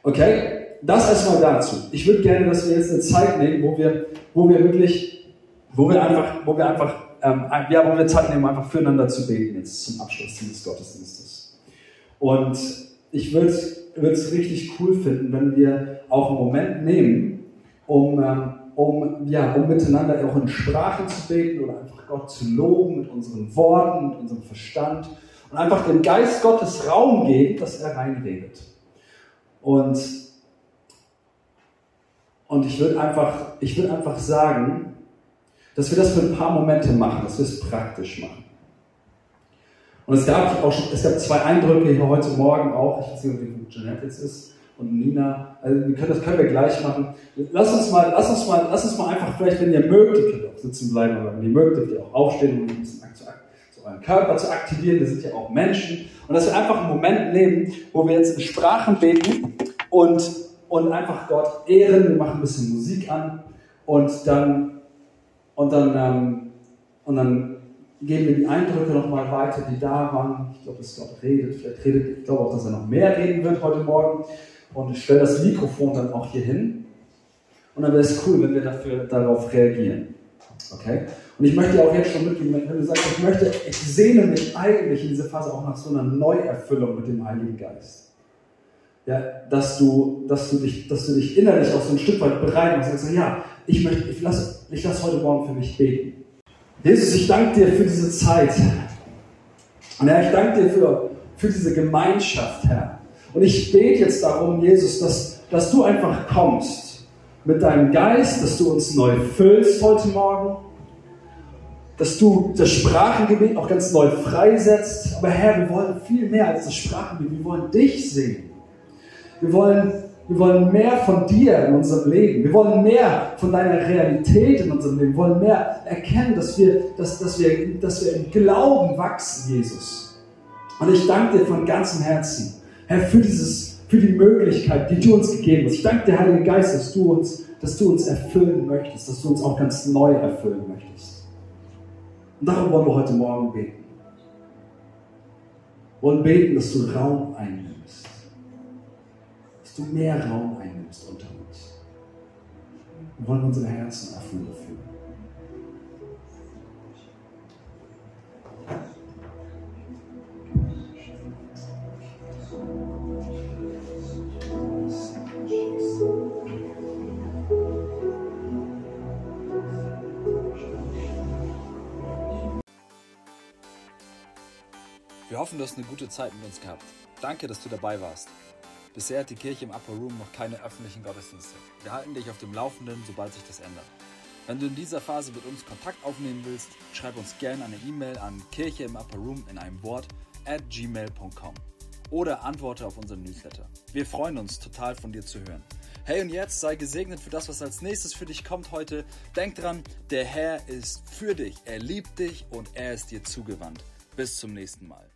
Okay, das erstmal dazu. Ich würde gerne, dass wir jetzt eine Zeit nehmen, wo wir, wo wir wirklich, wo wir einfach, wo wir einfach, ähm, ja, wo wir Zeit nehmen, einfach füreinander zu beten, jetzt zum Abschluss dieses Gottesdienstes. Und ich würde es richtig cool finden, wenn wir auch einen Moment nehmen, um ähm, um, ja, um miteinander auch in Sprachen zu beten oder einfach Gott zu loben mit unseren Worten, mit unserem Verstand und einfach dem Geist Gottes Raum geben, dass er reinredet. Und, und ich würde einfach, ich würde einfach sagen, dass wir das für ein paar Momente machen, dass wir es praktisch machen. Und es gab auch es gab zwei Eindrücke hier heute Morgen auch, ich weiß nicht, wie Jeanette jetzt ist, und Nina. Also können, das können wir gleich machen. Lass uns mal, lass uns mal, lass uns mal einfach vielleicht, wenn ihr mögt, ihr könnt auch sitzen bleiben, aber wenn ihr mögt, dürft ihr auch aufstehen, um ein bisschen zu, zu euren Körper zu aktivieren. Wir sind ja auch Menschen. Und dass wir einfach einen Moment nehmen, wo wir jetzt in Sprachen beten und, und einfach Gott ehren. Wir machen ein bisschen Musik an und dann, und dann, ähm, und dann geben wir die Eindrücke nochmal weiter, die da waren. Ich glaube, dass Gott redet. Vielleicht redet, ich glaube auch, dass er noch mehr reden wird heute Morgen und ich stelle das Mikrofon dann auch hier hin. Und dann wäre es cool, wenn wir dafür, darauf reagieren. Okay? Und ich möchte auch jetzt schon mitgeben, wenn du sagst, ich möchte, ich sehne mich eigentlich in dieser Phase auch nach so einer Neuerfüllung mit dem Heiligen Geist. Ja, dass du, dass du dich, dass du dich innerlich auch so ein Stück weit bereit machst und sagst, ja, ich möchte, ich lasse, ich lasse heute Morgen für mich beten. Jesus, ich danke dir für diese Zeit. Und Herr, ich danke dir für, für diese Gemeinschaft, Herr. Und ich bete jetzt darum, Jesus, dass, dass du einfach kommst mit deinem Geist, dass du uns neu füllst heute Morgen, dass du das Sprachengebet auch ganz neu freisetzt. Aber Herr, wir wollen viel mehr als das Sprachengebet. Wir wollen dich sehen. Wir wollen, wir wollen mehr von dir in unserem Leben. Wir wollen mehr von deiner Realität in unserem Leben. Wir wollen mehr erkennen, dass wir, dass, dass wir, dass wir im Glauben wachsen, Jesus. Und ich danke dir von ganzem Herzen Herr, für, dieses, für die Möglichkeit, die du uns gegeben hast. Ich danke dir, Heiliger Geist, dass du, uns, dass du uns erfüllen möchtest, dass du uns auch ganz neu erfüllen möchtest. Und darum wollen wir heute Morgen beten. Wir wollen beten, dass du Raum einnimmst. Dass du mehr Raum einnimmst unter uns. Wir wollen unsere Herzen öffnen dafür. Hoffen, du hast eine gute Zeit mit uns gehabt. Danke, dass du dabei warst. Bisher hat die Kirche im Upper Room noch keine öffentlichen Gottesdienste. Wir halten dich auf dem Laufenden, sobald sich das ändert. Wenn du in dieser Phase mit uns Kontakt aufnehmen willst, schreib uns gerne eine E-Mail an kirche im Upper Room in einem Wort at gmail.com oder antworte auf unseren Newsletter. Wir freuen uns total von dir zu hören. Hey und jetzt sei gesegnet für das, was als nächstes für dich kommt heute. Denk dran, der Herr ist für dich, er liebt dich und er ist dir zugewandt. Bis zum nächsten Mal.